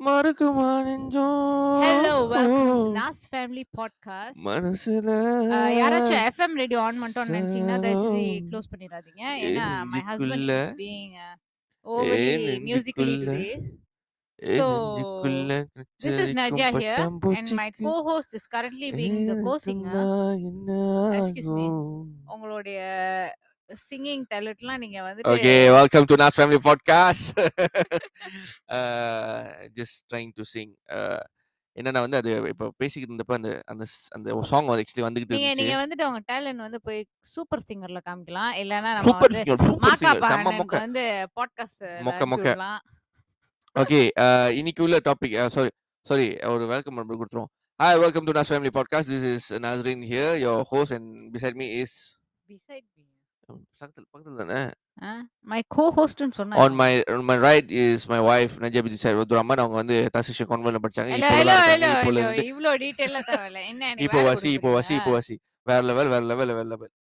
மறுக்குமா நெஞ்சம்? Hello welcome to Naz family podcast மனசுல யாராச்சும் எஃப்எம் ரேடியோ ஆன் பண்ணிட்டோம்னு நினைச்சீங்கன்னா தயவுசெய்து க்ளோஸ் பண்ணிடாதீங்க. ஏ ஏன்னா my husband is being overly musically நெஞ்சுக்குள்ள. டுடே ஏ ஸோ நெஞ்சுக்குள்ள this is நச்சரிக்கும் Najia here and my பட்டாம்பூச்சிக்கு co-host is currently being the co-singer. ஏத்தம்னா excuse me. என்னாகும்? உங்களுடைய சிங்கிங் டேலண்ட்லாம் நீங்க welcome to Nas Family Podcast. uh, just trying to sing. Uh, என்னன்னா வந்து அது இப்போ பேசிக்கிட்டு இருந்தப்ப அந்த அந்த அந்த சாங் ஆக்சுவலி வந்துகிட்டு நீங்க நீங்க வந்துட்டு உங்க டேலண்ட் வந்து போய் சூப்பர் சிங்கர்ல காமிக்கலாம். இல்லைன்னா நம்ம வந்து மாக்கா மொக்க. வந்து பாட்காஸ்ட் மொக்க மொக்க. ஓகே இன்னைக்கு உள்ள டாபிக் சாரி சாரி ஒரு வெல்கம் நம்பர் கொடுத்துருவோம். Hi, welcome to Nas Family Podcast. This is Nazrin here, your host, and beside me is beside me. பக்கத்துல பக்கத்துல தானே? மை கோ ஹோஸ்ட்னு on சொன்னாங்க my on my right is my wife Binti Said Abdurrahman அவங்க வந்து தசிஷ கான்வென்ட்ல படிச்சாங்க. இப்போ இவ்ளோ டீடைலா தேவையில்ல. என்ன இப்போ வசி இப்போ வசி இப்போ வசி. வேற லெவல் வேற லெவல் வேற லெவல்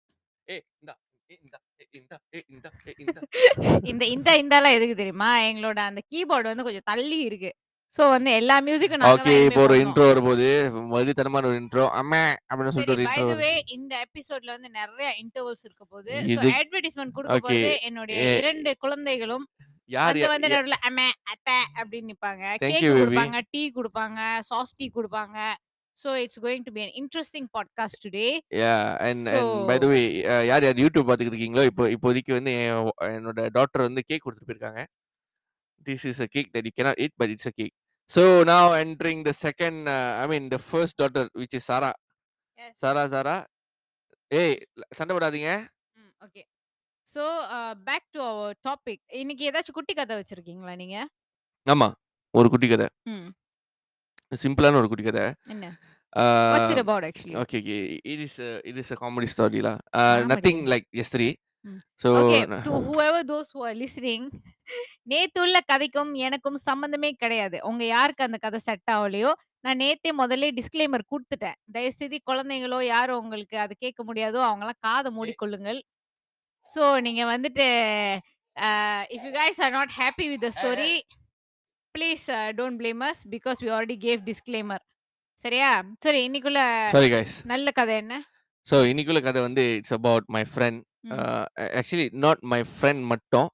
ஏய் இந்தா ஏய் இந்தா ஏய் இந்தா ஏய் இந்தா ஏய் இந்தா. இந்த இந்த இந்தாலாம் எதுக்கு தெரியுமா? எங்களோட அந்த கீபோர்டு வந்து கொஞ்சம் தள்ளி இருக்கு. சோ வந்து எல்லா மியூசிக்கும் நாங்க ஓகே தான் இப்போ இனிமே ஒரு பண்ணோம் இன்ட்ரோ வரும்போது வழித்தனமான ஒரு இன்ட்ரோ அம்மா அப்படின்னு சரி சொல்லிட்டு ஒரு பை இன்ட்ரோ த வே இந்த எபிசோட்ல வந்து நிறைய இன்டர்வல்ஸ் இருக்க போகுது. சோ இது அட்வர்டைஸ்மென்ட் கொடுக்க ஓகே போறது என்னுடைய இரண்டு குழந்தைகளும் யார் வந்து யா- வந்து யா- நடுவுல அம்மா அத்தை அப்படின்னு நிப்பாங்க. Thank cake. கொடுப்பாங்க டீ கொடுப்பாங்க சாஸ் டீ கொடுப்பாங்க. So it's going to be an interesting podcast today and by the way uh, யார் யார் யூடியூப் பார்த்துக்கிட்டு இருக்கீங்களோ இப்போ இப்போதைக்கு வந்து என் என்னோட டாட்டர் வந்து கேக் கொடுத்துட்டு போயிருக்காங்க. This is a cake that you cannot eat but it's a cake so now entering the second uh, i mean the first daughter which is sarah Yes. sarah sarah ஏய் சண்டை போடாதீங்க okay so back to our topic இன்னைக்கு ஏதாச்சும் குட்டி கதை வச்சிருக்கீங்களா நீங்க ஆமா ஒரு குட்டி கதை ம் சிம்பிளான ஒரு குட்டி கதை என்ன what's it Uh, about actually okay, okay. It is a it is a comedy story lah. Uh, Comedy. nothing like yesterday. Mm. So okay na- to whoever those who are listening நேத்துள்ள கதைக்கும் எனக்கும் சம்பந்தமே கிடையாது உங்க யாருக்கு அந்த கதை set ஆகலையோ நான் நேத்தே முதல்ல டிஸ்க்ளைமர் கொடுத்துட்டேன் தயவுசெய்து குழந்தைங்களோ யாரும் உங்களுக்கு அது கேட்க முடியாதோ அவங்களாம் காதை மூடிக்கொள்ளுங்கள் ஸோ நீங்க வந்துட்டு if you guys are not happy with the story please don't blame us because we already gave disclaimer சரியா சரி இன்னைக்குள்ள sorry guys. நல்ல கதை என்ன So இன்னைக்குள்ள கதை வந்து it's about my friend. ம். A- actually not my friend மட்டும்.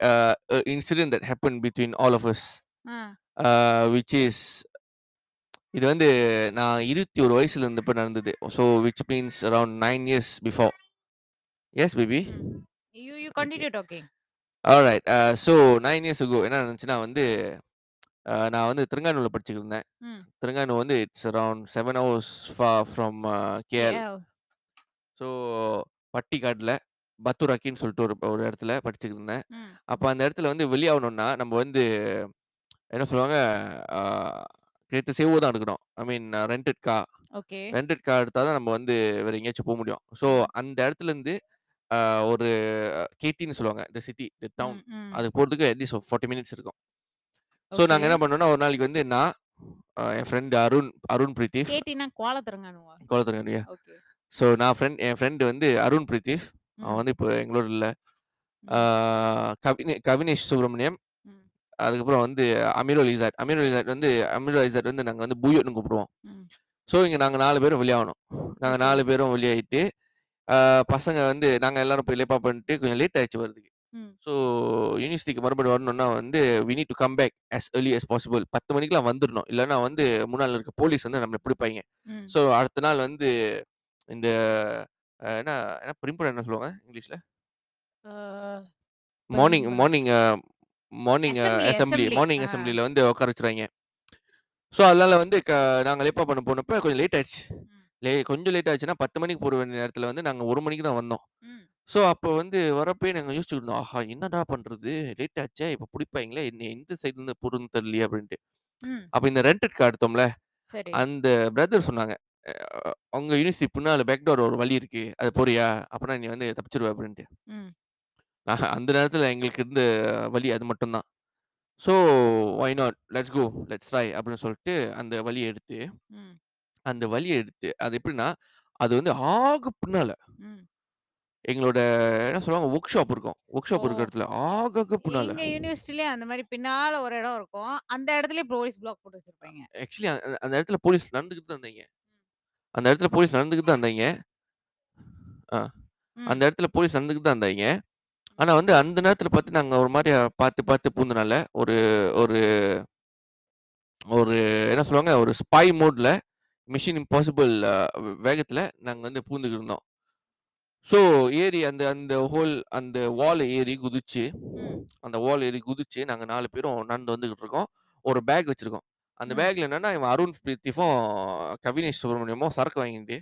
Uh, a incident that happened between all of us. Uh, which is இது வந்து நான் இருபத்தி ஒரு வயசுல இருந்தப்ப நடந்தது. So which means around nine years before yes baby you you continue talking. Alright so nine years ago என்ன நடந்துச்சுன்னா வந்து uh, நான் வந்து திருங்கானூரில் படிச்சுட்டு இருந்தேன். திருங்கானூர் வந்து it's around seven hours far from KL. So பட்டிக்காட்டில் பத்துராக்கின்னு சொல்லிட்டு ஒரு ஒரு இடத்துல படிச்சுட்டு இருந்தேன் ம். அப்போ அந்த இடத்துல வந்து வெளியாகணும்னா நம்ம வந்து என்ன சொல்லுவாங்க கிரேத்து சேவோ தான் எடுக்கணும். I mean rented car okay. Rented car எடுத்தால் தான் நம்ம வந்து வேற எங்கேயாச்சும் போக முடியும். ஸோ அந்த இடத்துல இருந்து ஒரு கேட்டின்னு சொல்லுவாங்க இந்த சிட்டி இந்த டவுன் ம், ம். அது போகிறதுக்கு அட்லீஸ்ட் ஃபார்ட்டி மினிட்ஸ் இருக்கும். ஸோ நாங்கள் என்ன பண்ணோம்னா ஒரு நாளைக்கு வந்து நான் என் ஃப்ரெண்டு அருண் அருண் பிரீத்திஃப் கேட்டினா கோல தரங்கானுவா கோலத்தரங்க ஓகே. ஸோ நான் ஃப்ரெண்ட் என் ஃப்ரெண்டு வந்து அருண் பிரீத்திஃப் அவன் வந்து இப்போ எங்களோட இல்லை. கவினே கவினேஷ் சுப்ரமணியம் ம். அதுக்கப்புறம் வந்து அமீருல் இசாட் அமீருல் இசாட் வந்து அமீருல் இசாட் வந்து நாங்கள் வந்து பூயோட்னு கூப்பிடுவோம். ம். ஸோ இங்கே நாங்கள் நாலு பேரும் வெளியாகணும். நாங்கள். நாலு பேரும் வெளியாகிட்டு ஆஹ், பசங்க வந்து நாங்கள் எல்லாரும் போய் லேப்பா பண்ணிட்டு கொஞ்சம் லேட் ஆயிடுச்சு வரதுக்கு ம். ஸோ யூனிவர்சிட்டிக்கு மறுபடியும் வரணும்னா வந்து we need to come back as early as possible. பத்து மணிக்கெலாம் வந்துடணும். இல்லைன்னா வந்து முன்னாள் இருக்க போலீஸ் வந்து நம்மளை பிடிப்பாங்க ம். ஸோ அடுத்த நாள் வந்து இந்த என்ன என்ன பிரிம்பல் என்ன சொல்லுவாங்க இங்கிலீஷில் morning. Morning morning Assembly, assembly assembly. Morning ஆ. அசம்பிளியில் வந்து உட்கார வச்சுருவாங்க ஸோ அதனால வந்து க நாங்கள் லேப்பா பண்ண போனப்போ கொஞ்சம் லேட் ஆயிடுச்சு ம். லே கொஞ்சம் லேட் ஆச்சுன்னா பத்து மணிக்கு போகிற வேண்டிய நேரத்தில் வந்து நாங்கள் ஒரு மணிக்கு தான் வந்தோம் ம். ஸோ அப்போ வந்து வரப்பே நாங்கள் யோசிச்சுட்டு இருந்தோம் ஆஹா என்னடா பண்ணுறது லேட் ஆச்சே இப்போ பிடிப்பாங்களே என்ன எந்த சைட்லேருந்து போடுறதுன்னு தெரியலையே அப்படின்ட்டு ம். அப்போ இந்த ரெண்டட் கார் எடுத்தோம்ல சரி அந்த பிரதர் சொன்னாங்க அஹ், உங்க யூனிவர்சிட்டி பின்னால் பேக்டோர் ஒரு வழி இருக்கு அது போறியா அப்படின்னா நீ வந்து தப்பிச்சிருவ அப்படின்ட்டு ம். நான் அந்த நேரத்தில் எங்களுக்கு இருந்த வழி அது மட்டும்தான் so why not let's go let's try அப்படின்னு சொல்லிட்டு அந்த வழியை எடுத்து அந்த வழியை எடுத்து அது எப்படின்னா அது வந்து ஆக பின்னால ம். எங்களோட என்ன சொல்லுவாங்க ஒர்க் ஷாப் இருக்கும். ஒர்க் ஷாப் இருக்கிற இடத்துல ஆக பின்னால. எங்க யூனிவர்சிட்டிலயும் அந்த மாதிரி பின்னால ஒரு இடம் இருக்கும். அந்த இடத்துலயே போலீஸ் பிளாக் போட்டு வச்சிருப்பாங்க ஆக்சுவலி அந்த அந்த இடத்துல போலீஸ் நடந்துக்கிட்டு தான் அந்த இடத்துல போலீஸ் நடந்துகிட்டு தான் இருந்தாய்ங்க. ஆ. அந்த இடத்துல போலீஸ் நடந்துகிட்டு தான் இருந்தாய்ங்க. ஆனா வந்து அந்த நேரத்துல பார்த்து நாங்க ஒரு மாரி பார்த்து பார்த்து பூந்தனால ஒரு ஒரு ஒரு என்ன சொல்லுவாங்க, ஒரு ஸ்பை மோட்ல மிஷன் இம்பாசிபிள் வேகத்துல நாங்க வந்து பூந்துகிட்டு இருந்தோம். ஸோ ஏறி அந்த அந்த ஹோல் அந்த வால் ஏறி குதிச்சு. அந்த வால் ஏறி குதிச்சு நாங்க 4 பேரும் நடந்து வந்துகிட்டு இருக்கோம். ஒரு பேக் வச்சிருக்கோம். அந்த. பேக்ல என்னன்னா, இவன் அருண் பிரதீப்பும், கவினேஷ் சுப்ரமணியமும் சரக்கு வாங்கிட்டு.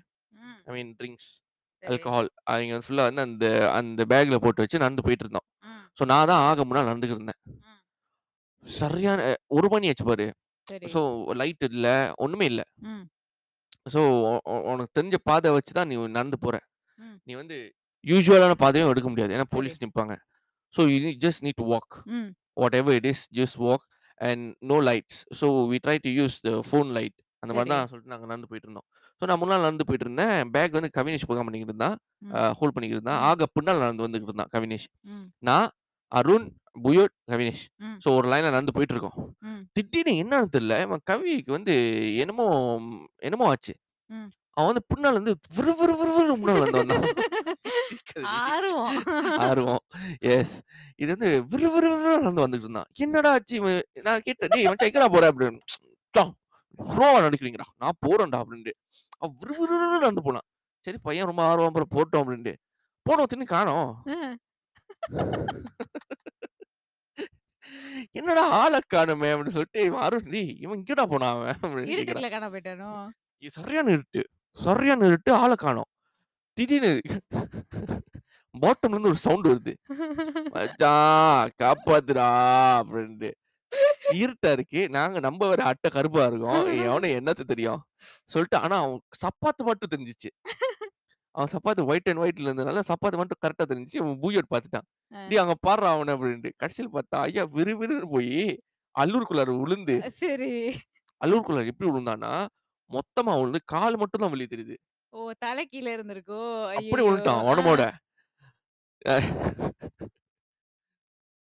ஐ மீன் ட்ரிங்க்ஸ். ஆல்கஹால் அவைங்க ஃபுல்லா வந்து அந்த அந்த பேக்ல போட்டு வச்சு நடந்து போயிட்டு இருந்தோம். ஸோ நான் தான் ஆக முன்னால நடந்துகிட்டு இருந்தேன். சரியான 1 மணி ஆச்சு பாரு. ஸோ லைட் இல்ல, ஒண்ணுமே இல்ல. ஸோ உனக்கு தெரிஞ்ச பாதை வச்சு தான் நீ நடந்து போற. நீ வந்து யூசுவலான பாதையும் எடுக்க முடியாது. ஏன்னா. போலீஸ் நிப்பாங்க. So you just need walk. ம். Whatever it is just walk and no lights. So we try to use the phone light. அந்த மாரி சரி. தான் சொல்லிட்டு நாங்க நடந்து போயிட்டு இருந்தோம். ஸோ நான் முன்னால நடந்து போயிட்டு இருந்தேன். பேக் வந்து கவினேஷ் பக்கம் பண்ணிக்கிட்டு இருந்தான். ம். ஹோல்ட் பண்ணிக்கிட்டு இருந்தான். ம். ஆக பின்னால நடந்து வந்துகிட்டு இருந்தான் கவினேஷ். ம். நான், அருண், புயோட், கவினேஷ். ம். ஸோ ஒரு லைன்ல நடந்து போயிட்டு இருக்கோம். ம். திடீர்னு என்னன்னு தெரியல, இவன் கவிக்கு வந்து என்னமோ என்னமோ ஆச்சு. ம். அவன் வந்து பின்னால இருந்து விறு விறு விறுவிறுன்னு முன்னால நடந்து வந்தான். ஆர்வம். ஆர்வம். எஸ். இது வந்து விறு விறு விறுன்னு நடந்து வந்துகிட்டு இருந்தான். என்னடா ஆச்சு இவன் நான் கேட்டேன், "டேய் மச்சான் எங்கடா போற?" அப்படின்னு. "ச்சா ஸ்லோவா நடக்கிறீங்கடா." "நான் போறேன்டா" அப்படின்ட்டு. அவன் விறு விறுன்னு நடந்து போனான். சரி பையன் ரொம்ப ஆர்வம் அப்புறம் போட்டோம் அப்படின்ட்டு. போன திடீர்னு காணோம். என்னடா ஆள காணோமே அப்படின்னு சொல்லிட்டு இவன் அருண், "டேய் இவன் எங்கடா போனான் அவன்?" சரியான இருட்டு. சரியான இருட்டு. ஆள காணோம். திடீர்னு பாட்டம்ல இருந்து ஒரு சவுண்ட் வருது. "மச்சான் காப்பாத்துடா" அப்படின்ட்டு. இருட்டா இருக்கு. நாங்க நம்ப வேற அட்ட கருப்பா இருக்கோம். எவனுக்கு என்னத்த தெரியும்? சொல்லிட்டு ஆனா அவன் சப்பாத்து மட்டும் தெரிஞ்சுச்சு. அவன் சப்பாத்து ஒயிட் அண்ட் ஒயிட்ல இருந்ததுனால சப்பாத்து மட்டும் கரெக்ட்டா தெரிஞ்சுச்சு. இவன் பூயோட் பார்த்துட்டான். "டேய் அங்க பார்றா அவன" அப்படின்ட்டு. கடைசில பார்த்தா ஐயா விறு விறுன்னு போயி அல்லூருக்குள்ளார விழுந்து அ சரி. அல்லூருக்குள்ளார எப்படி விழுந்தான்னா, மொத்தமா விழுந்து கால் மட்டும் தான் வெளிய தெரியுது. ஓ! தலை கீழ இருந்திருக்கோ? அப்படி ஆ. உடம்போட.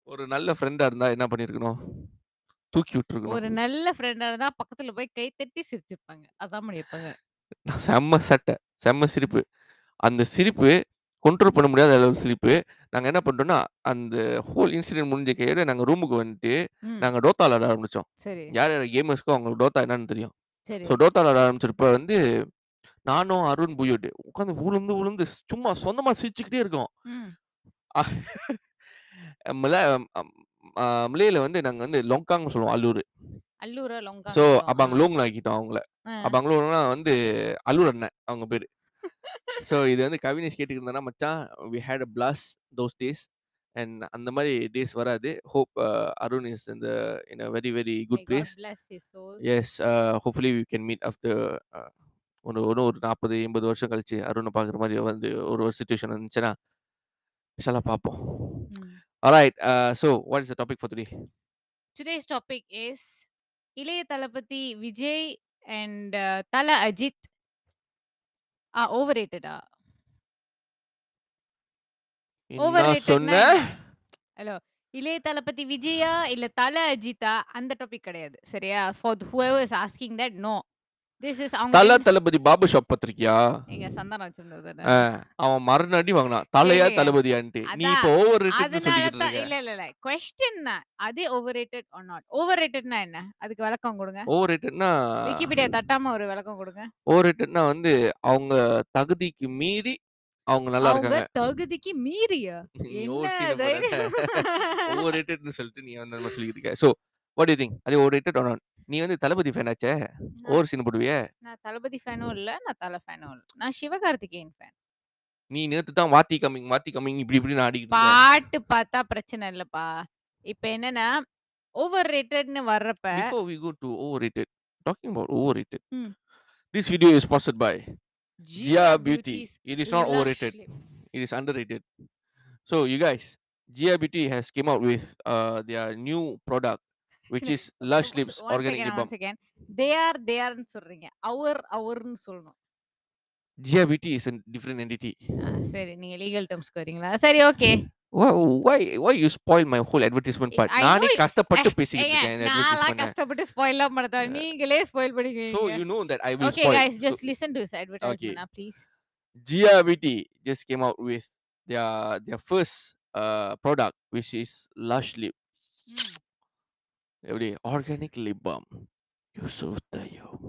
ஒரு நல்ல ஃப்ரெண்டா இருந்தா என்ன பண்ணியிருக்கணும்? தூக்கி விட்டுருக்கணும். ஒரு நல்ல ஃப்ரெண்டா இருந்தா பக்கத்துல போய் கை தட்டி சிரிச்சிருப்பாங்க. அதான் பண்ணியிருப்பாங்க. செம்ம சேட்ட. செம்ம சிரிப்பு. அந்த சிரிப்பு கண்ட்ரோல் பண்ண முடியாத அளவு சிரிப்பு. நாங்க என்ன பண்ணிட்டோம்னா, அந்த ஹோல் இன்சிடென்ட் முடிஞ்ச கையோட நாங்க ரூமுக்கு வந்துட்டு, ம். நாங்க டோத்தா விளையாட ஆரம்பிச்சோம். சரி. யார் யார் கேமர்ஸ்க்கோ அவங்களுக்கு டோத்தா என்னன்னு தெரியும். சரி. ஸோ டோத்தா விளையாட ஆரம்பிச்சப்ப வந்து நானும், அருண், புயோட் உட்காந்து விழுந்து விழுந்து சும்மா சொந்தமா சிரிச்சுக்கிட்டே இருக்கோம். ம். மல அம் அ மலேயில வந்து நாங்க வந்து லொங்காங்னு சொல்லுவோம் அல்லூர். அல்லூரா, ஸோ லொங்கான்னு சொல்லுவோம். அபாங் ஆ. லோங்னு ஆக்கிட்டோம் அவங்கள. அபாங் லோங்னா வந்து அல்லூர் அண்ணன் அவங்க பேரு. ஸோ இது வந்து கவினேஷ் கேட்டுட்டு இருந்தான்னா, "மச்சான் we had a blast those days and அந்த மாரி டேஸ் வராது. Hope Arun is in the in a very very may good place. Yes hopefully we can meet after ஒரு இன்னும் ஒரு 40, 80 வருஷம் கழிச்சு அருண பார்க்குற மாரி வந்து ஒரு ஒரு சிச்சுவேஷன் வந்துச்சுன்னா, இன்ஷால்லா பார்ப்போம். Alright so what is the topic for today? Today's topic is இளைய தளபதி விஜய் அண்ட் தல அஜித் ஆர் ஓவர்ரேட்டடா? என்ன? ஹலோ. இளைய தளபதி விஜயா? இல்ல தல அஜித்தா? அந்த டாபிக் கிடையாது. சரியா? For whoever is asking that no. This is அவங்க தல 2 தளபதி பாபு ஷாப் பார்த்திருக்கியா? எங்க சந்தானம் வச்சிருந்தது தானே? அவன் மரண அடி வாங்குனான். தலையா கேளுங்க. தளபதியான்ட்டு. நீ அதான். இப்போ ஓவர் ரேட்டட்ன்னு அதனால சொல்லிக்கிட்டு தான் இருக்க. இல்ல இல்ல இல்ல. கொஸ்டின் தான். அது ஓவர்ரேட்டட் ஆர் நாட்? ஓவர்ரேட்டட்னா என்ன? அதுக்கு விளக்கம் கொடுங்க. ஓவர் ரேட்டட்னா விக்கிபீடியா தட்டாம ஒரு விளக்கம் கொடுங்க. ஓவர் ரேட்டட்னா வந்து அவங்க தகுதிக்கு மீறி அவங்க நல்லா அவங்க இருக்காங்க. தகுதிக்கு மீறியா? நீ என்ன ஓவர் சீன போடாத. தைரியம்? ஓவர் ரேட்டட்ன்னு சொல்லிட்டு நீ வந்து அந்த சொல்லிக்கிட்டு இருக்க. So what do you think? அது ஓவர் ரேட்டட் ஆர் நாட்? நீ வந்து தளபதி ஃபேன் ஆச்சே. நான் ஓவர் சீன் போடுவியே. நான் தளபதி ஃபேனும் இல்ல. நான் தல ஃபேனும் இல்ல. நான் சிவகார்த்திகேயன் ஃபேன். நீ நேத்து தான் வாத்தி கம்மிங், வாத்தி கம்மிங் இப்படி இப்படின்னு ஆடிக்கிட்டு இருந்த. பாட்டு பார்த்தா பிரச்சனை இல்லப்பா. இப்ப என்னன்னா, ஓவர் ரேட்டட்ன்னு வர்றப்ப Before we go to overrated, talking about overrated. ம். This video is sponsored by Gia Gia Beauty. It is not overrated. Lips. It is underrated. So you guys, Gia Beauty has came out with uh, their new product, which is Lush Lips one Organic second, Lip Balm. second. They are, they areன்னு சொல்றீங்க. our, ourன்னு சொல்லணும். Jia Beauty is a different entity. சரி. நீங்க legal டெர்ம்ஸ்க்கு வரீங்களா? சரி okay. Why why why you spoil my whole advertisement a part? I know நானே you கஷ்டப்பட்டு ஏ பேசிக்கிட்டு ஏங்க இருக்கேன் இந்த நான்லாம் advertisement-அ. கஷ்டப்பட்டு ஸ்பாயில்லாம் பண்ண தேவ Uh, நீங்களே ஸ்பாயில் so பண்ணிக்கிறீங்க. you know that I will okay spoil. Guys So just listen to this okay. Advertisement now please. Jia Beauty just came out with their their first uh product which is Lush Lip. ம். எப்படி organic lip balm. Yusuf Tayyub.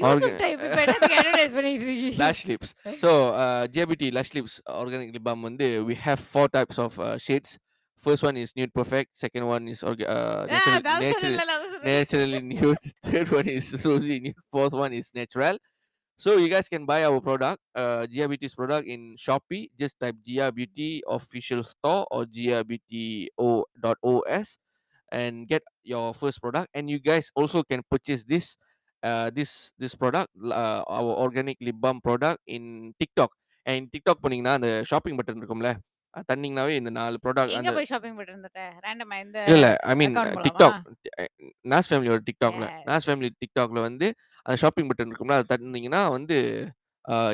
Yusuf Organ type இப்ப என்னத்துக்கு advertise பண்ணிட்டு இருக்கீங்க? Lash lips. So, uh, Jia Beauty Lash Lips organic lip balm வந்து we have four types of uh, shades. First one is nude perfect. Second one is orga- uh, ah natural, அதான் natural, சொன்னேன்ல அதான் சொன்னேன். naturally nude. Third one is rosy nude. Fourth one is natural. So you guys can buy our product, uh, Gia Beauty's product in Shopee. Just type Gia Beauty official store or Gia Beauty O dot OS and get your first product. And you guys also can purchase this uh, this this product, uh, our organic lip balm product in TikTok. And TikTok போனீங்கன்னா அந்த shopping button இருக்கும்ல அது தந்தீங்கன்னாவே இந்த நாலு product எங்க போய் shopping பண்ணிட்டு இருந்துட்ட? ரேண்டமா இந்த இல்ல ஐ மீன்? டிக்டாக் நாஸ் ஃபேமிலியோட டிக்டாக்ல நாஸ். ஃபேமிலி டிக்டாக்ல வந்து அந்த ஷாப்பிங் பட்டன் இருக்கும்ல அதை தட்டினீங்கன்னா வந்து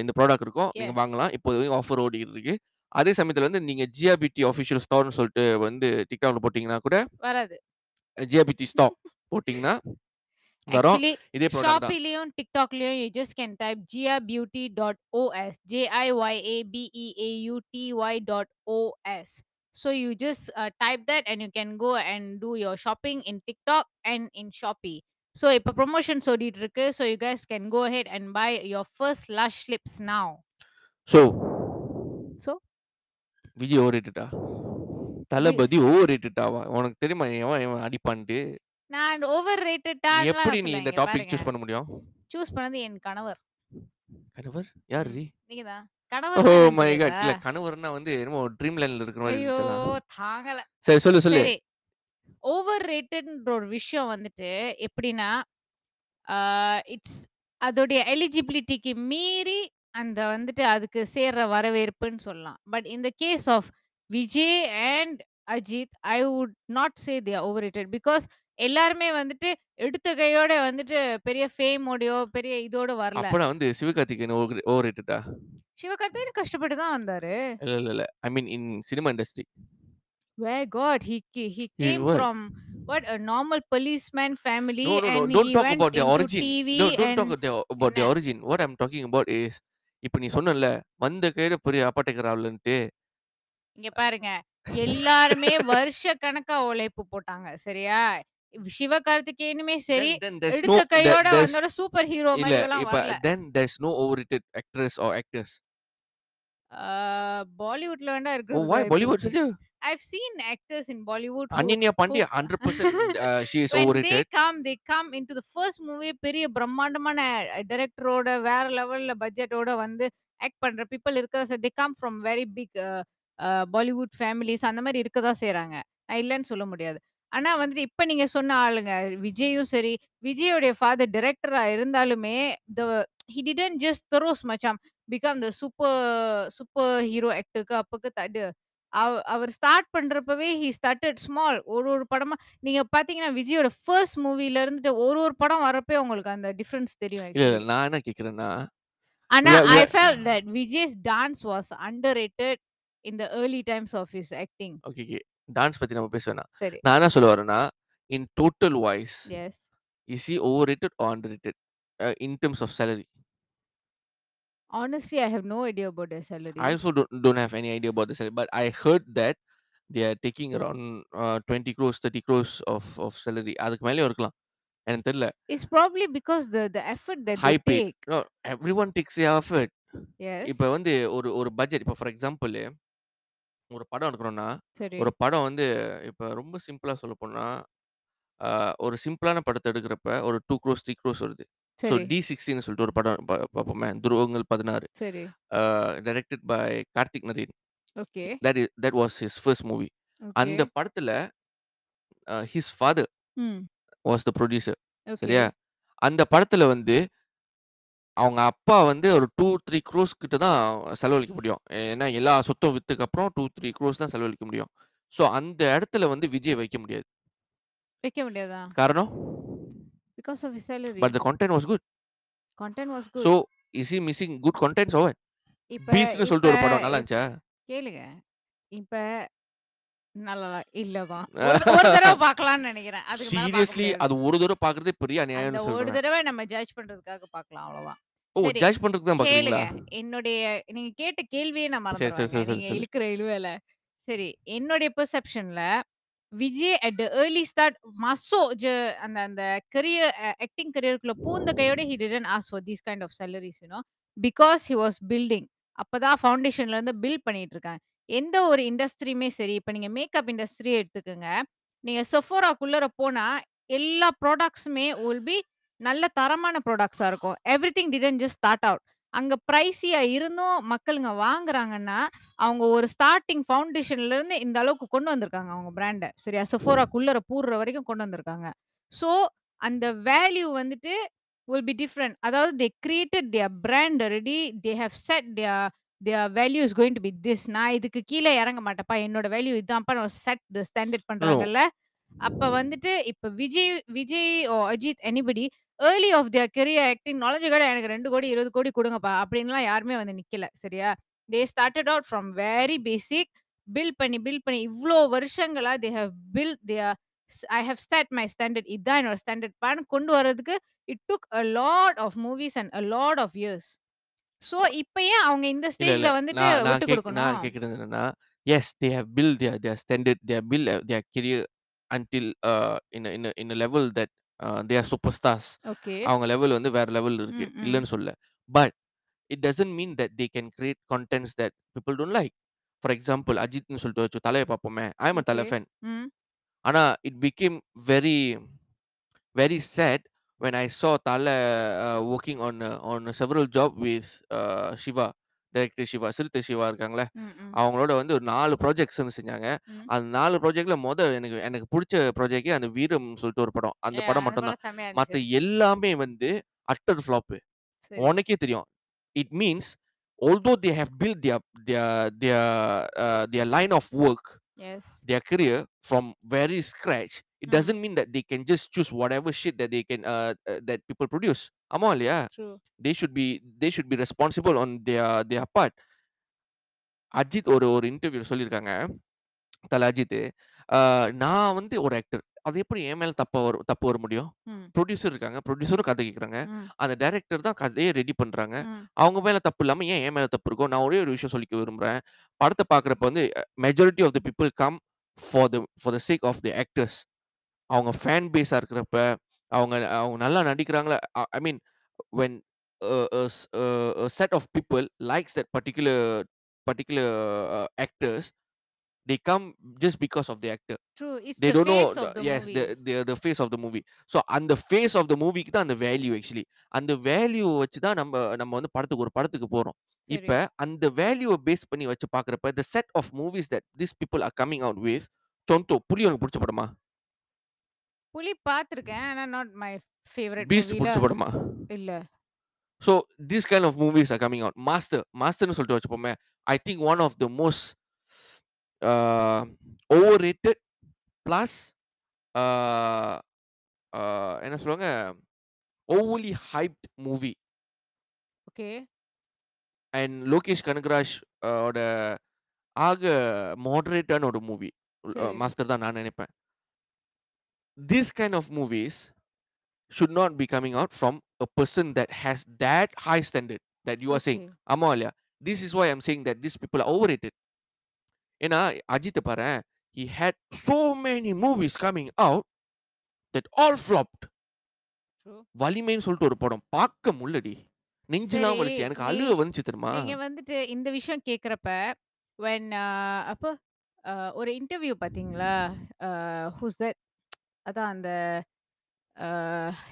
இந்த ப்ராடக்ட் இருக்கும் நீங்க. வாங்கலாம் இப்போ ஆஃபர் ஓடிட்டு இருக்கு அதே சமயத்துல வந்து நீங்க ஜிஆபிடி ஆஃபிஷியல் ஸ்டோர்னு சொல்லிட்டு வந்து டிக்டாக்ல போட்டீங்கன்னா கூட வராது. ஜிஆபிடி ஸ்டாக் போட்டீங்கன்னா வரும் இதே ஷாப்பிலயும் டிக்டாக்லயும் you just can type giabeauty.os j i y a b e a u t y dot os so you just uh, type that and you can go and do your shopping in tiktok and in shopee so இப்ப promotions ஓடிட்டு இருக்கு so you guys can go ahead and buy your first lush lips now so so Vijay over ரேட்டடா வி- தளபதி ஓவர் ரேட்டடாவா உனக்கு தெரியுமா அடிப்பான்ட்டு நான் ஓவர் நீ ரேட்டடான்லாம் எப்படி நீ இந்த டாபிக் சூஸ் பண்ண முடியும்? சூஸ் பண்ணது என் கணவர். கணவர்? யார் ரீ நீங்கதான் ஓ கணவர்னா என்னன்னு மை காட். இல்ல கணவர்னா வந்து என்னமோ ட்ரீம் லைன்ல இருக்கிற மாதிரி ஐயோ தாங்கல. சரி சொல்லு சொல்லு. ஓவர் ரேட்டட்ன்ற ஒரு விஷயம் வந்துட்டு எப்படின்னா இட்ஸ் அதோடைய எலிஜிபிலிட்டிக்கு மீறி அந்த வந்துட்டு அதுக்கு சேர்ற வரவேற்புன்னு சொல்லலாம். பட் இந்த case of Vijay and Ajith I would not say they overrated because எல்லாருமே வந்துட்டு எடுத்த கையோட வந்துட்டு பெரிய ஃபேமோடையோ பெரிய இதோட வரல. அப்பனா வந்து சிவகார்த்திகேயன் ஓவர் ரேட்டடா சிவகார்த்திகேயன் கஷ்டப்பட்டு தான் வந்தாரு. இல்ல இல்ல இல்ல. I mean in cinema industry Where God, he ca- he came what? from what? A normal policeman family, no no no. and don't he talk went about the into origin. TV don't, don't talk and about the, about the என்ன origin. What i'm talking about is இப்ப நீ சொன்னல வந்த கையில பெரிய அப்பாட்டக்கிறாள்ன்ட்டு இங்க பாருங்க. எல்லாருமே வருஷ கணக்கா உழைப்பு போட்டாங்க. சரியா? சிவகார்த்திகேயனுமே சரி எடுத்த கையோட வந்தோட சூப்பர் ஹீரோ மாதிரி எல்லாம் வரல then there's no overrated actress or actors பாலிவுட்ல வேண்டா oh இருக்கிறதுக்கு why bollywood இருக்கு saja I've seen actors in Bollywood ananya pandey 100% uh, she is when they overrated come they come into the first movie பெரிய பிரம்மாண்டமான டைரக்டரோட வேற லெவல்ல பட்ஜெட்டோட வந்து act பண்ற people இருக்க they come from very big uh, uh, Bollywood families அந்த மாதிரி இருக்கதா செய்றாங்க நான் இல்லைன்னு சொல்ல முடியாது ஆனா வந்துட்டு இப்ப நீங்க சொன்ன ஆளுங்க விஜயும் சரி விஜயோடைய ஃபாதர் டைரக்டரா இருந்தாலுமே the he didn't just throws மச்சான் become the super super hero ஆக்டருக்கு அப்பக்கு தடு அவ- அவர் ஸ்டார்ட் பண்றப்பவே he started small. ஒரு ஒரு படமா நீங்க பாத்தீங்கன்னா விஜயோட ஃபர்ஸ்ட் மூவில இருந்துட்டு ஒரு ஒரு படம் வரப்பே உங்களுக்கு அந்த டிஃபரன்ஸ் தெரியும் இல்ல இல்ல. ஆக்சுவலி நான் என்ன கேக்குறேன்னா ஆனா I are- felt that Vijay's dance was underrated in the early times of his acting okay okay. Dance பத்தி நம்ம பேச வேணாம் சரி நான் என்ன சொல்ல வரேன்னா in total voice yes is overrated or underrated uh, in terms of salary honestly i have no idea about their salary I also don't don't have any idea about the salary, but I heard that they are taking around uh, 20 crores, 30 crores of of salary. அதுக்கு மேலயும் இருக்கலாம் எனக்கு தெரியல it's probably because the the effort that high they pay take no everyone takes their effort yes இப்போ வந்து ஒரு ஒரு budget இப்போ ஃபார் எக்ஸாம்பிள் ஒரு படம் எடுக்கணும்னா சரி. ஒரு படம் வந்து இப்போ ரொம்ப சிம்பிளா சொல்ல போனா ஆஹ், ஒரு சிம்பிளான படத்தை எடுக்கிறப்ப ஒரு டூ க்ரோஸ் த்ரீ க்ரோஸ் வருது. ஸோ சரி. டி சிக்ஸ்டின்னு சொல்லிட்டு ஒரு படம் பா- பார்ப்போமே துருவங்கள் பதினாறு. சரி. Directed by Karthick Naren okay. That is that was his first movie okay. அந்த படத்துல ஹிஸ் ஃபாதர் ம். Was the producer okay. சரியா? அந்த படத்துல வந்து அவங்க அப்பா வந்து ஒரு டூ த்ரீ க்ரோஸ் கிட்ட தான் செலவழிக்க முடியும் ஏன்னா எல்லா சொத்தும் வித்துக்கு அப்புறம் டூ த்ரீ க்ரோஸ் தான் செலவழிக்க முடியும் ஸோ அந்த இடத்துல வந்து விஜய் வைக்க முடியாது வைக்க முடியாதா காரணம் of his salary but the content was good content was so good is he missing good? இப்ப பீஸ்ட்ன்னு இப்ப சொல்லிட்டு ஒரு படம் நல்லா இருந்துச்சா? கேளுங்க. இப்ப நல்லா இல்ல தான். ஒரு தடவ பார்க்கலாம்னு நெனைக்கிறேன். சீரியஸ்லி. அது ஒரு தடவ பார்க்கறதே பெரிய அந்த அநியாயம்னு ஒரு. தடவ நம்ம ஜட்ஜ் பண்றதுக்காக பார்க்கலாம் அவ்வளோதான். ஓ! ஜட்ஜ் பண்றதுக்கு தான் கேளுங்க. பார்க்குறீங்களா? என்னுடைய நீங்க கேட்ட கேள்வியே நான் சரி, சரி, மறந்துருவேங்க. சரி, சரி, நீங்க சரி. இழுக்கிற இழுவையில. சரி. என்னுடைய பெர்செப்ஷன்ல Vijay at the early start மசோ ஜ அந்த அந்த கரியர் ஆக்டிங் கரியர்க்குள்ள பூந்த கையோட he didn't ask for these kind of salaries you know. Because he was building. அப்பதான் ஃபவுண்டேஷன்ல இருந்து பில்ட் பண்ணிட்டு இருக்காங்க. எந்த ஒரு இண்டஸ்ட்ரியுமே சரி, இப்ப நீங்க மேக்கப் இண்டஸ்ட்ரியே எடுத்துக்கங்க. நீங்க செஃபோராக்குள்ளர போனா எல்லா ப்ராடக்ட்ஸுமே வில் பி நல்ல தரமான ப்ராடக்ட்ஸா இருக்கும். Everything didn't just start out. அங்க பிரைஸியா இருந்தும் மக்களுங்க வாங்குறாங்கன்னா, அவங்க ஒரு ஸ்டார்ட்டிங் ஃபவுண்டேஷன்ல இருந்து இந்த அளவுக்கு கொண்டு வந்திருக்காங்க அவங்க பிராண்ட. சரியா? செஃபோராக்குள்ளர பூர்ற வரைக்கும் கொண்டு வந்திருக்காங்க. ஸோ அந்த வேல்யூ வந்துட்டு வில் பி டிஃபரண்ட். அதாவது they created their brand already. They have set their their value is going to be this. நான் இதுக்கு கீழ இறங்க மாட்டேன்ப்பா. என்னோட வேல்யூ இதான்ப்பா செட் தி ஸ்டாண்டர்ட் நோ. பண்றாங்கல்ல. அப்ப வந்துட்டு இப்ப Vijay Vijay or Ajith anybody early of their career acting knowledge கூட எனக்கு 2 கோடி 20 கோடி குடுங்கப்பா அப்படின்லாம் யாருமே வந்து நிக்கல. சரியா? They started out from very basic. Build பண்ணி பில்ட் பண்ணி இவ்ளோ வருஷங்களா they have build their I have set my standard. இதான் என்னோட ஸ்டாண்டர்ட்ப்பான்னு கொண்டு வரதுக்கு it took a lot of movies and a lot of years. So இப்ப ஏன் அவங்க இந்த இல்ல, ஸ்டேஜ்ல. வந்துட்டு நான் நான் விட்டு கேக் நான் குடுக்கணும்? கேட்கிறது என்னன்னா, yes they have build their their standard. They have build their career until in in in level that a they are super stars. Okay. அவங்க லெவல் வந்து வேற லெவல்ல இருக்கு. ம், ம். இல்லன்னு சொல்லல. But it doesn't mean that they can create contents that people don't like. For example அஜித்ன்னு சொல்லிட்டு வச்சு தலைய பார்ப்போமே. I am a okay. Thala fan. ம். ஆனா it became very very sad when I saw Tala uh, working on uh, on several job with uh, Shiva, director Siva, Siruthai Siva இருக்காங்கல்ல. ம், ம். அவங்களோட வந்து ஒரு 4 ப்ராஜெக்ட்ஸ் வந்து செஞ்சாங்க. ம். அந்த 4 ப்ராஜெக்ட்ல மொத எனக்கு எனக்கு புடிச்ச ப்ராஜெக்ட்டே அந்த வீரம் சொல்லிட்டு ஒரு படம். அந்த ஏ படம் அந்த மட்டும் தான். படம் செம்மையா மத்த இருந்துச்சு. எல்லாமே வந்து அட்டர் ஃப்ளாப். சரி. உனக்கே தெரியும். It means although they have built their their their uh, their line of work, Yes. their career from very scratch, it ம். doesn't mean that they can just choose whatever shit that they can uh, uh, that people produce. ஆமா இல்லையா? True. They should be they should be responsible on their their part. Ajith ஒரு ஒரு இன்டர்வியூல சொல்லியிருக்காங்க. தல அஜித், அ நான் வந்து ஒரு ஆக்டர். அது எப்படி என் மேல தப்பா வரும் தப்பு வர முடியும்? ம். புரொடியூசர் இருக்காங்க. புரொடியூசரும் கதை கேட்குறாங்க. ம். அந்த டைரக்டர் தான் கதைய ரெடி பண்றாங்க. ம். அவங்க மேல தப்பு இல்லாம ஏன் என் மேல தப்பு இருக்கும்? நான் ஒரே ஒரு விஷயம் சொல்லிக்க விரும்புறேன். படத்த பார்க்குறப்ப வந்து majority of the people come for the for the sake of the actors. அவங்க ஃபேன் பேஸா இருக்கிறப்ப, அவங்க அவங்க நல்லா நடிக்கிறாங்களா அ ஐ மீன் வென் அ அ ஸ் a a set of people likes that particular particular actors, they come just because of the actor. True. It's They the don't know face the of the yes, movie. the the the face of the movie. So அந்த face of the மூவிக்கு தான் அந்த value actually. அந்த value வச்சு தான் நம்ப நம்ம வந்து படத்துக்கு ஒரு படத்துக்கு போறோம். இப்ப. அந்த வேல்யூவ பேஸ் பண்ணி வச்சு பார்க்குறப்ப, the set of movies that these people are coming out with, டொன்டோ புலி உனக்கு புடிச்ச படமா? புலி பார்த்துருக்கேன். ஆனா நாட் மை ஃபேவரைட் பீஸ்ட் புடிச்ச படமா? இல்ல. So these kind of movies are coming out. Master மாஸ்டர்ன்னு சொல்லிட்டு வச்சுப்போமே. I think one of the most uh, overrated plus uh, uh, என்ன சொல்லுவாங்க? overly hyped movie. Okay. And Lokesh Kanagaraj அ ஓட ஆக மாடரேட்டான ஒரு மூவி. அ சரி. மாஸ்டர் தான் நான் நினைப்பேன். These kind of movies should not be coming out from a person that has that high standard that you are saying. Okay. ஆமா இல்லையா? This is why I'm saying that these people are overrated. ஏன்னா பாரேன். He had so many movies coming out that all flopped. True. வலிமைன்னு சொல்லிட்டு ஒரு படம். பார்க்க முடியலடி. நெஞ்செல்லாம். வலிச்சு. எனக்கு அழுக வந்துச்சு தெரியுமா? நீங்க வந்துட்டு இந்த விஷயம் கேட்கிறப்ப, வென் அப்போ ஒரு இன்டர்வியூ பார்த்தீங்களா? A who's that? அதான் அந்த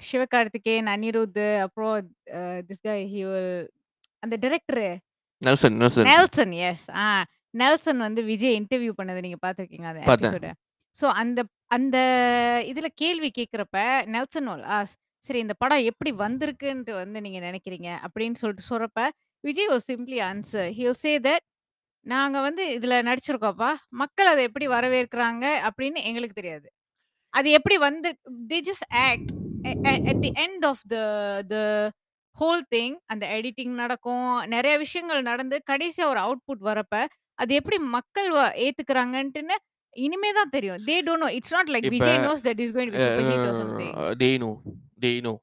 சிவகார்த்திகேயன், அனிருத் அப்புறம் திஸ் காய் ஹி அந்த டைரக்டரு. நெல்சன் நெல்சன். நெல்சன் எஸ். ஆ நெல்சன் வந்து விஜய் இன்டர்வியூ பண்ணத நீங்க பார்த்துருக்கீங்களா அந்த பார்த்தேன். எபிசோட? ஸோ அந்த அந்த இதுல கேள்வி கேட்கிறப்ப நெல்சன் ஆஸ்க், "சரி இந்த படம் எப்படி வந்திருக்குன்ட்டு வந்து நீங்க நினைக்கிறீங்க?" அப்படின்னு சொல்லிட்டு சொல்றப்ப, Vijay will simply answer. He will say that, "நாங்க வந்து இதுல நடிச்சிருக்கோம்ப்பா. மக்கள் அத எப்படி வரவேற்கிறாங்க அப்படின்னு எங்களுக்கு தெரியாது. அது எப்படி வந்து they just act. At the end of the the whole thing அந்த எடிட்டிங் நடக்கும். நெறைய விஷயங்கள் நடந்து கடைசியா ஒரு அவுட்புட் வரப்ப, அது எப்படி மக்கள் வ ஏத்துக்கிறாங்கன்ட்டுன்னு இனிமே தான் தெரியும். They don't know. It's not like இப்ப Vijay knows that is going to be a super hit or something. they know. They know.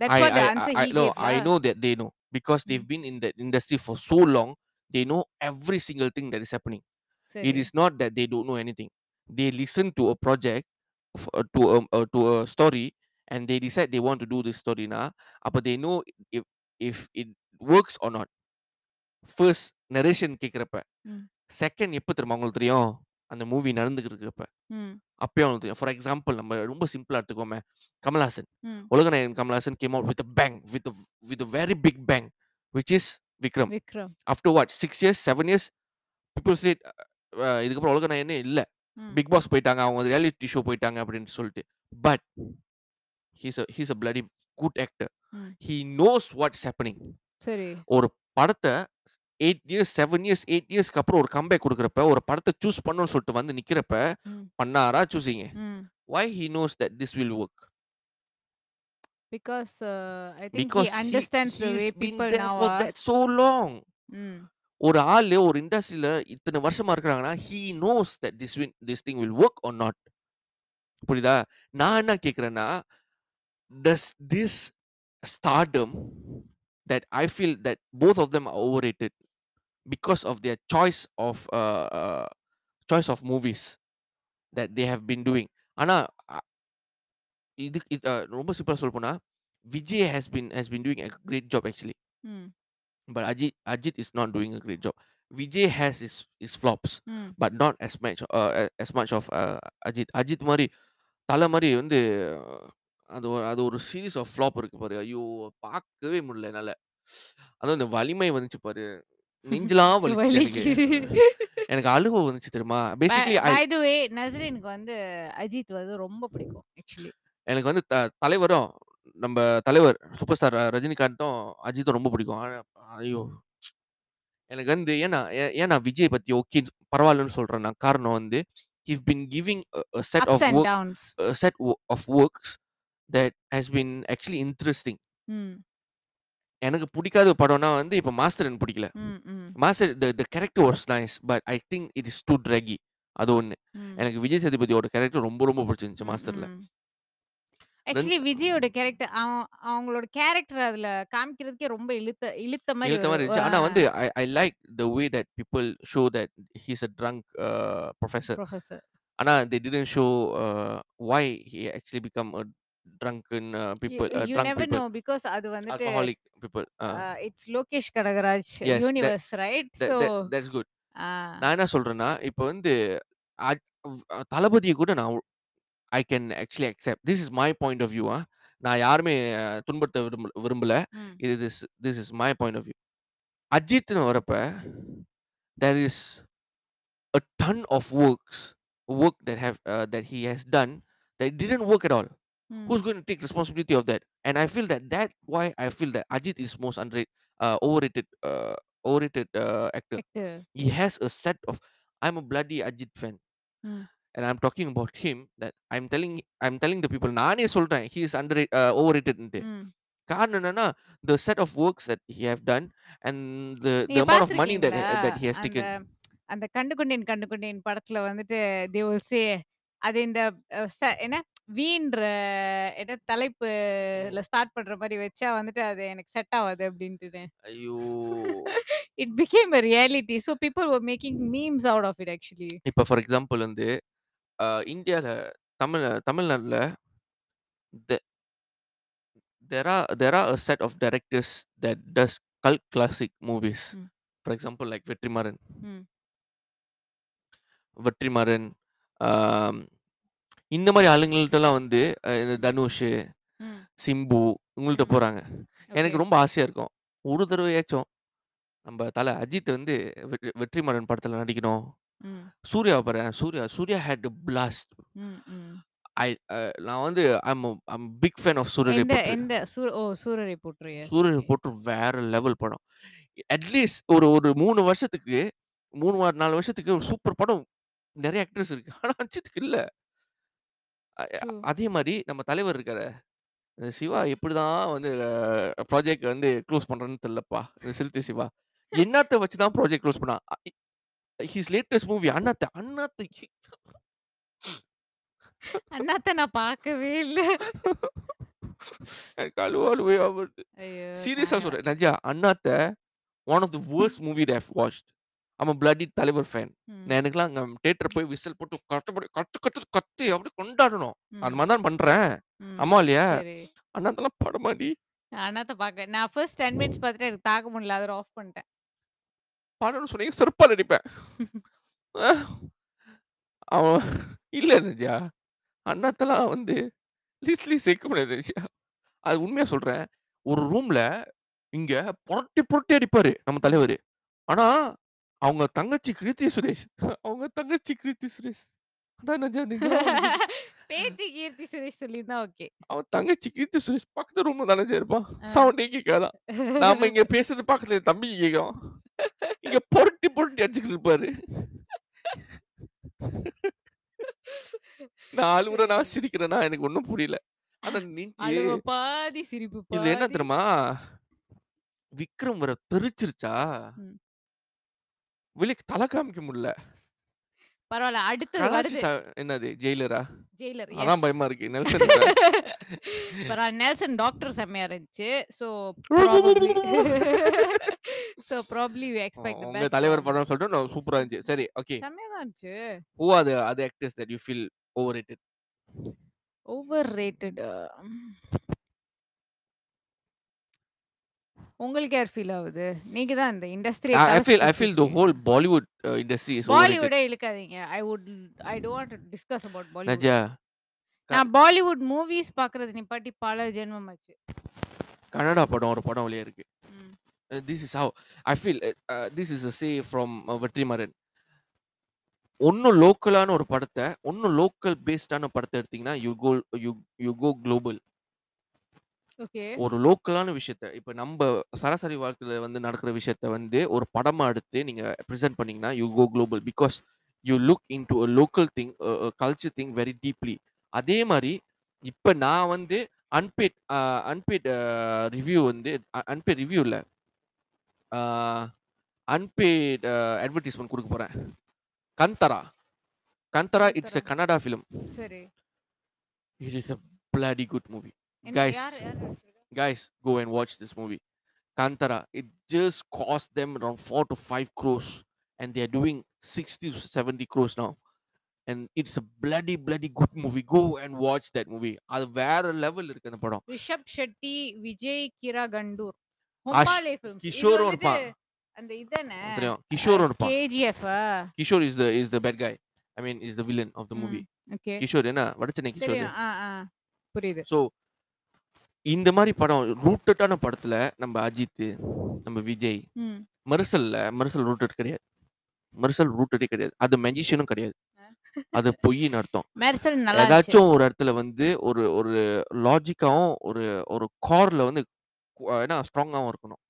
That's I what the I answer I he no, கேவ்ல. I know that they know because they've ம். been in that industry for so long. They know every single thing that is happening. It சரி. is not that they don't know anything. They listen to a project, f uh, to a uh, to a story, and they decide they want to do this story na, அப்ப they know if if it works or not. First narration கேட்கிறப்ப. ம். Second எப்ப தெரியுமா உங்களுக்கு தெரியும்? அந்த movie நடந்துகிட்டு இருக்கிறப்ப. ம். அப்பயே அவங்களுக்கு தெரியும். ஃபார் எக்ஸாம்பிள் நம்ம ரொம்ப சிம்பிளா எடுத்துக்கோமே. Kamal Haasan. Ulaganayagan Kamal Haasan came out with a bang, with a with a very big bang, which is Vikram. Vikram. What? 6 years, 7 years, people said அ இதுக்கப்புறம் உலகநாயகனே இல்ல. பிக் பாஸ் போயிட்டாங்க. அவங்க ரியாலிட்டி ஷோ போயிட்டாங்க அப்படின்னு சொல்லிட்டு. But he's a he's a bloody good actor. ம். He knows what's happening. சரி. ஒரு படத்த 8 இயர்ஸ், 7 இயர்ஸ், 8 இயர்ஸ்க்கு அப்புறம் ஒரு கம்பேக் குடுக்குறப்ப, ஒரு படத்த சூஸ் பண்ணணும்னு சொல்லிட்டு வந்து நிக்கிறப்ப. பண்ணாரா? ம். Why he knows that this will work? Because I think he Because he way for or. that so long. ம். ஒரு ஆளு ஒரு இண்டஸ்ட்ரியில இத்தன வருஷமா இருக்கிறாங்கன்னா, he knows that this will this thing will work or not. புரியுதா? நான் என்ன கேட்கிறேன்னா, does this stardom that I feel that both of them are overrated because of their choice of uh, uh, choice of movies that they have been doing. ஆனா அ இது இது அ ரொம்ப சிம்பிளா சொல்லப்போனா, Vijay has been has been doing a great job actually. ம். But Ajit Ajit is not doing a great job. Vijay has his his flops, ம். but not as much uh, a- as much of uh, Ajit. Ajit மாரி தல மாரி வந்து அது ஒரு அது ஒரு சீரிஸ் ஆஃப் ஃப்ளாப் இருக்கு பாரு. ஐயோ! பார்க்கவே முடியல என்னால. அதுவும் இந்த வலிமை வந்துச்சு பாரு. நெஞ்செல்லாம் வலிச்சுச்சு எனக்கு. அழுகை வந்துச்சு தெரியுமா? பேசிக்கலி பை த வே நஸ்ரீனுக்கு வந்து அஜித் வந்து ரொம்ப பிடிக்கும் ஆக்சுவலி. எனக்கு வந்து தலைவரும் நம்ம தலைவர் சூப்பர் ஸ்டார் ரஜினிகாந்தும் அஜித்தும் ரொம்ப பிடிக்கும். ஐயோ! எனக்கு வந்து ஏன்னா ஏ- ஏன் நான் விஜய் பத்தி ஓகே பரவாயில்லன்னு சொல்றேன்னா காரணம் வந்து he's been giving a, a set of ups and work downs. a set wo- எனக்கு பிடிக்காத படம்னா வந்து இப்ப மாஸ்டர் எனக்கு பிடிக்கல. Master the the character was nice but i think it is too draggy அது ஒண்ணு. எனக்கு விஜய் சேதுபதியோட கேரக்டர் ரொம்ப ரொம்ப பிடிச்சிருந்துச்சு. மாஸ்டர்ல. ஆக்சுவலி விஜயோட கேரக்டர் அவ அவங்களோட கேரக்டர் அதுல காமிக்கிறதுக்கே ரொம்ப இழுத்த இழுத்த மாரி இழுத்த மாதிரி இருந்துச்சு ஆனா வந்து I I like the way that people show that he's a drunk professor. ஆனா didn't show uh, why he actually become a drunken uh, you people uh, you drunk never people. No because அது வந்துட்டு alcoholic people uh, it's Lokesh yes that, universe right that, so that that's good. நான் என்ன சொல்றேன்னா இப்போ வந்து அ- அ- தளபதியை கூட நான் I can actually accept this is my point of view நான் யாருமே அஹ், துன்புறுத்த விரும்ப விரும்பல. இது this this is my point of view அஜித்னு வரப்ப there is a ton of works work that have uh, that he has done that didn't work at all. who's going to take responsibility of that and i feel that that why i feel that ajit is most underrated uh, overrated uh, overrated uh, actor he has a set of i'm a bloody ajit fan Mm. and i'm talking about him that i'm telling i'm telling the people நானே சொல்றேன் he is underrated uh, overrated ன்ட்டு. காரணம் என்னன்னா the set of works that he have done and the the நீங்க amount of money that பார்த்திருக்கீங்களா that he has அந்த taken அந்த கண்டுகொண்டேன் கண்டுகொண்டேன் படத்துல வந்துட்டு they will say அது இந்த அஹ், ச- என்ன வீன்ற என்ன தலைப்புல ஸ்டார்ட் பண்ற மாதிரி வச்சா வந்துட்டு அது எனக்கு செட் ஆகாது அப்படின்ட்டு ஐயோ it became a reality so people were making memes out of it actually இப்ப ஃபார் எக்ஸாம்பிள் வந்து அஹ், இந்தியால தமிழ் தமிழ்நாட்டுல there are there are a set of directors that does cult classic movies Mm. for example like Vetrimaaran ம். வெற்றிமாறன் ஆம், இந்த மாதிரி ஆளுங்கள்ட்டலாம் வந்து அஹ், இந்த தனுஷ் ம். சிம்பு இவங்கள்ட்ட. போறாங்க எனக்கு. ரொம்ப ஆசையா இருக்கும் ஒரு தடவையாச்சும் நம்ம தலை அஜித் வந்து வெற்றி- வெற்றிமாறன் படத்துல நடிக்கணும் ம். சூர்யா பாரு சூர்யா சூர்யா ஹேட் பிளாஸ்ட் ம். ம். ஐ நான் வந்து I'm I'm big fan of சூரியரை எந்த பற்றி எந்த சூ- ஓ சூரரை போற்றுய சூரியனை போட்டு வேற லெவல் படம் அட்லீஸ்ட் ஒரு ஒரு மூணு வருஷத்துக்கு மூணு நாலு வருஷத்துக்கு ஒரு சூப்பர் படம் நிறைய ஆக்டர்ஸ் இருக்கு ஆனா அஜித்துக்கு இல்ல அ-. அதே மாதிரி நம்ம தலைவர் இருக்காரு இந்த சிவா எப்படிதான் வந்து அ ப்ராஜெக்ட் வந்து க்ளோஸ் பண்றான்னு தெரியலப்பா. இந்த சிறுத்தை சிவா. என்னாத்த வச்சு தான் ப்ராஜெக்ட் க்ளோஸ் பண்ணான். அ இ his latest movie Annaatthe Annaatthe Annaatthe நான் பார்க்கவே இல்ல. எனக்கு அழுவ அழுவையா வருது. ஐயோ! சீரியஸா. சொல்றேன். நஜ்யா Annaatthe one of the worst movie that I have watched. A bloody Thalaivar fan. நான் எனக்கெல்லாம் அங்க தியேட்டர் போய் விசில் போட்டு கஷ்டப்பட்டு கத்து கத்து கத்தி அப்படியே கொண்டாடணும். அந்த ம். மாரி தான் பண்றேன். ம். ஆமா இல்லையா? சரி. அண்ணாத்தலாம் படமாடி. அண்ணாத்த பார்க்க நான் ஃபர்ஸ்ட் 10 மினிட்ஸ் பார்த்துட்டு எனக்கு தாக்க முடியல. அதோட ஆஃப் பண்ணிட்டேன். படம்னு சொன்னீங்க செருப்பால அடிப்பேன். அவன் இல்ல நஜ்யா. அண்ணாத்தலாம் வந்து லிஸ்ட்லயே சேர்க்க முடியாது. அது உண்மையா சொல்றேன். ஒரு ரூம்ல இங்க புரட்டி புரட்டி அடிப்பாரு நம்ம தலைவரு. ஆனா, அவங்க தங்கச்சி கிருத்தி சுரேஷ். அவங்க தங்கச்சி கிருத்தி சுரேஷ். அதான் நஜ்யா நிஜமா வந்து பேத்தி கீர்த்தி சுரேஷ் சொல்லியிருந்தா ஓகே. அவன் தங்கச்சி கீர்த்தி சுரேஷ் பக்கத்து ரூம்ல தானே நஜ்யா இருப்பான். ஆ. சவுண்டே. நாம இங்க பேசுறது பக்கத்துல என் தம்பிக்கு கேட்கும். இங்க புரட்டி புரட்டி அடிச்சுக்கிட்டு இருப்பாரு. நான் அழுவுறேனா, சரி. சிரிக்கிறேனா எனக்கு ஒண்ணும் புரியல. ஆனா நெஞ்சு அழுவ பாதி, சிரிப்பு இதுல என்ன பாதி. தெரியுமா? விக்ரம் வேற தெறிச்சிருச்சா? ம். வெளிய தல காமிக்க முடியல. பரவால்ல. அடுத்தது வருது. ச என்னது ஜெயிலரா? ஜெயிலர். அதான். பயமா இருக்கு. நெல்சன் இல்ல. பரவால்ல. நெல்சன் டாக்டர் செம்மையா இருந்துச்சு. So probably so probably we expect the உங்க பெஸ்ட் தலைவர் படம் சொல்லிட்டு நான் சூப்பரா இருந்துச்சு. சரி, ஓகே. செம்மையா தான் இருந்துச்சு. Who are the other actors that you feel overrated? Overrated உங்களுக்கு யார் ஃபீல் ஆகுது? நீங்க தான் இந்த இண்டஸ்ட்ரிய I I feel I feel the whole Bollywood uh, industry is overrated. பாலிவுட்டே இழுக்காதீங்க. I would I don't discuss about Bollywood. க நான் பாலிவுட் மூவிஸ் பார்க்கறது நிப்பாட்டி பல ஜென்மம் ஆச்சு. கன்னடா படம் ஒரு படம் வெளிய இருக்கு. ம். Uh, this is how I feel uh, uh, this is a say from uh, Vetrimaaran. ஒண்ணும் லோக்கலான ஒரு படத்த, ஒண்ணும் லோக்கல் பேஸ்டான படத்த எடுத்தீங்கன்னா, you go you you go global. Okay. ஒரு லோக்கலான விஷயத்த, இப்ப நம்ப சராசரி வாழ்க்கையில வந்து நடக்கிற விஷயத்த வந்து ஒரு படமா எடுத்து நீங்க பிரசன்ட் பண்ணீங்கன்னா, you go global. Because you look into a local thing a a culture thing very deeply. அதே மாரி இப்ப நான் வந்து unpaid uh unpaid uh review வந்து அ அன்பெய்ட் ரிவ்யூ இல்ல. ஆ அன்பெய்ட் அ அட்வர்டைஸ்மென்ட் குடுக்க போறேன். Kantara. Kantara it's Kantara. a Kannada film. சரி. It is a bloody good movie. Guys, guys, go and watch this movie. Kantara. It just cost them around 4 to 5 crores, and they are doing 60 to 70 crores now. And it's a bloody, bloody good movie. Go and watch that movie. அது வேற level இருக்கு அந்த படம். ரிஷப் ஷெட்டி, விஜய் கிரா contour. Hombale films. வந்துட்டு இருப்பான். அந்த இதானே? தெரியும். அ கிஷோரும் இருப்பான். கேஜிஎஃப்பா? Kishore is the is the bad guy. I mean, is the villain of the hmm. movie. Okay. Kishore என்ன வடச்சென்னை கிஷோர். புரியுது. இந்த மாரி படம் ரூட்டடான படத்துல நம்ம அஜித், நம்ம விஜய், ம். மெர்சல்ல மெர்சல் ரூட்டட் கிடையாது. மெர்சல் ரூட்டடே கிடையாது. அது மேஜிஷியனும் கிடையாது. அது பொய்ன்னு அர்த்தம். மெர்சல் நல்லா இருந்துச்சு. ஏதாச்சும் ஒரு இடத்துல வந்து ஒரு ஒரு லாஜிக்காவும் ஒரு ஒரு கார்ல வந்து கு ஏன்னா ஸ்ட்ராங்காவும் இருக்கணும்.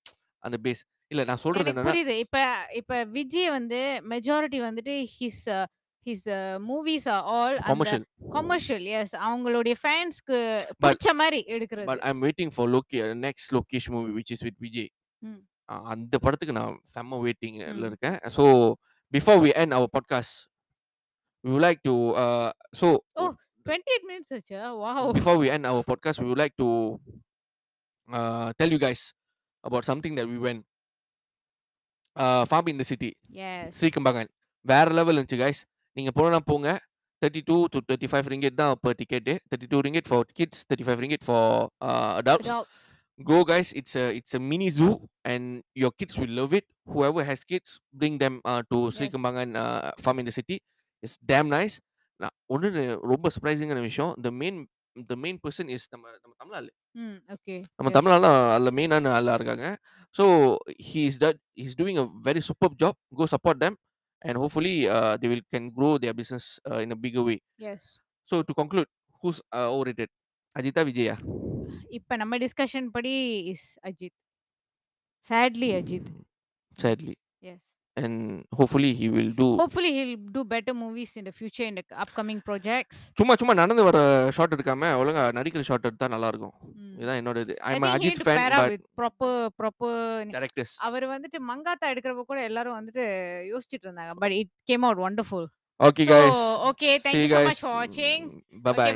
அந்த பேஸ். இல்ல நான் சொல்றது எனக்கு என்னன்னா புரியுது. இப்ப இப்ப விஜய் வந்து மெஜாரிட்டி வந்துட்டு his his movies are all அந்த கமர்ஷியல். Commercial yes. அவங்களுடைய ஃபேன்ஸ்க்கு பட் புடிச்ச மாரி பட் எடுக்கிறது. I am waiting for Lokesh next Lokesh movie which is with Vijay. ம். அ அந்த படத்துக்கு நான் செம்ம வெயிட்டிங்ல ம். இருக்கேன். So before we end our podcast we would like to uh so ஓ! 28 மினிட்ஸ் ஆச்சா? Wow! before we end our podcast we would like to uh tell you guys about something that we went. Uh Farm in the City. Yes. Srikambangan. வேற level இருந்துச்சு guys. நீங்க போனா போங்க. 32 to 35 ringgit தான் per ticket. 32 ringgit for kids, 35 ringgit for uh adults. Adults. Go guys, it's a it's a mini zoo and your kids will love it. Whoever has kids, bring them uh, to S. Srikambangan uh, Farm in the City. It's damn nice. நான் ஒண்ணு ரொம்ப சர்ப்ரைசிங்கான விஷயம். The main the main person is நம்ம நம்ம தமிழ் ஆளு. ம். Okay. நம்ம எஸ். தமிழ் ஆளு அதுல மெயினான ஆளா இருக்காங்க. So he is that he's doing a very superb job. Go support them and hopefully uh, they will can grow their business uh, in a bigger way. Yes. So to conclude, who's uh, overrated? அஜித்தா விஜயா? இப்ப நம்ம discussion படி is Ajith. Sadly Ajith. Sadly. And hopefully he will do Hopefully, he'll do better movies in the future in the upcoming projects. சும்மா சும்மா நடந்து வர shot எடுக்காம ஒழுங்கா நடிக்கிற ஷாட் எடுத்தா நல்லா இருக்கும் ம். இதுதான் என்னோட இது I I think he Ajith to fan pair up but with proper proper directors அவர் வந்துட்டு மங்காத்தா எடுக்கிறப்ப கூட எல்லாரும் வந்துட்டு யோசிச்சுட்டு இருந்தாங்க but it came out wonderful okay guys okay thank see you you so guys much for watching bye okay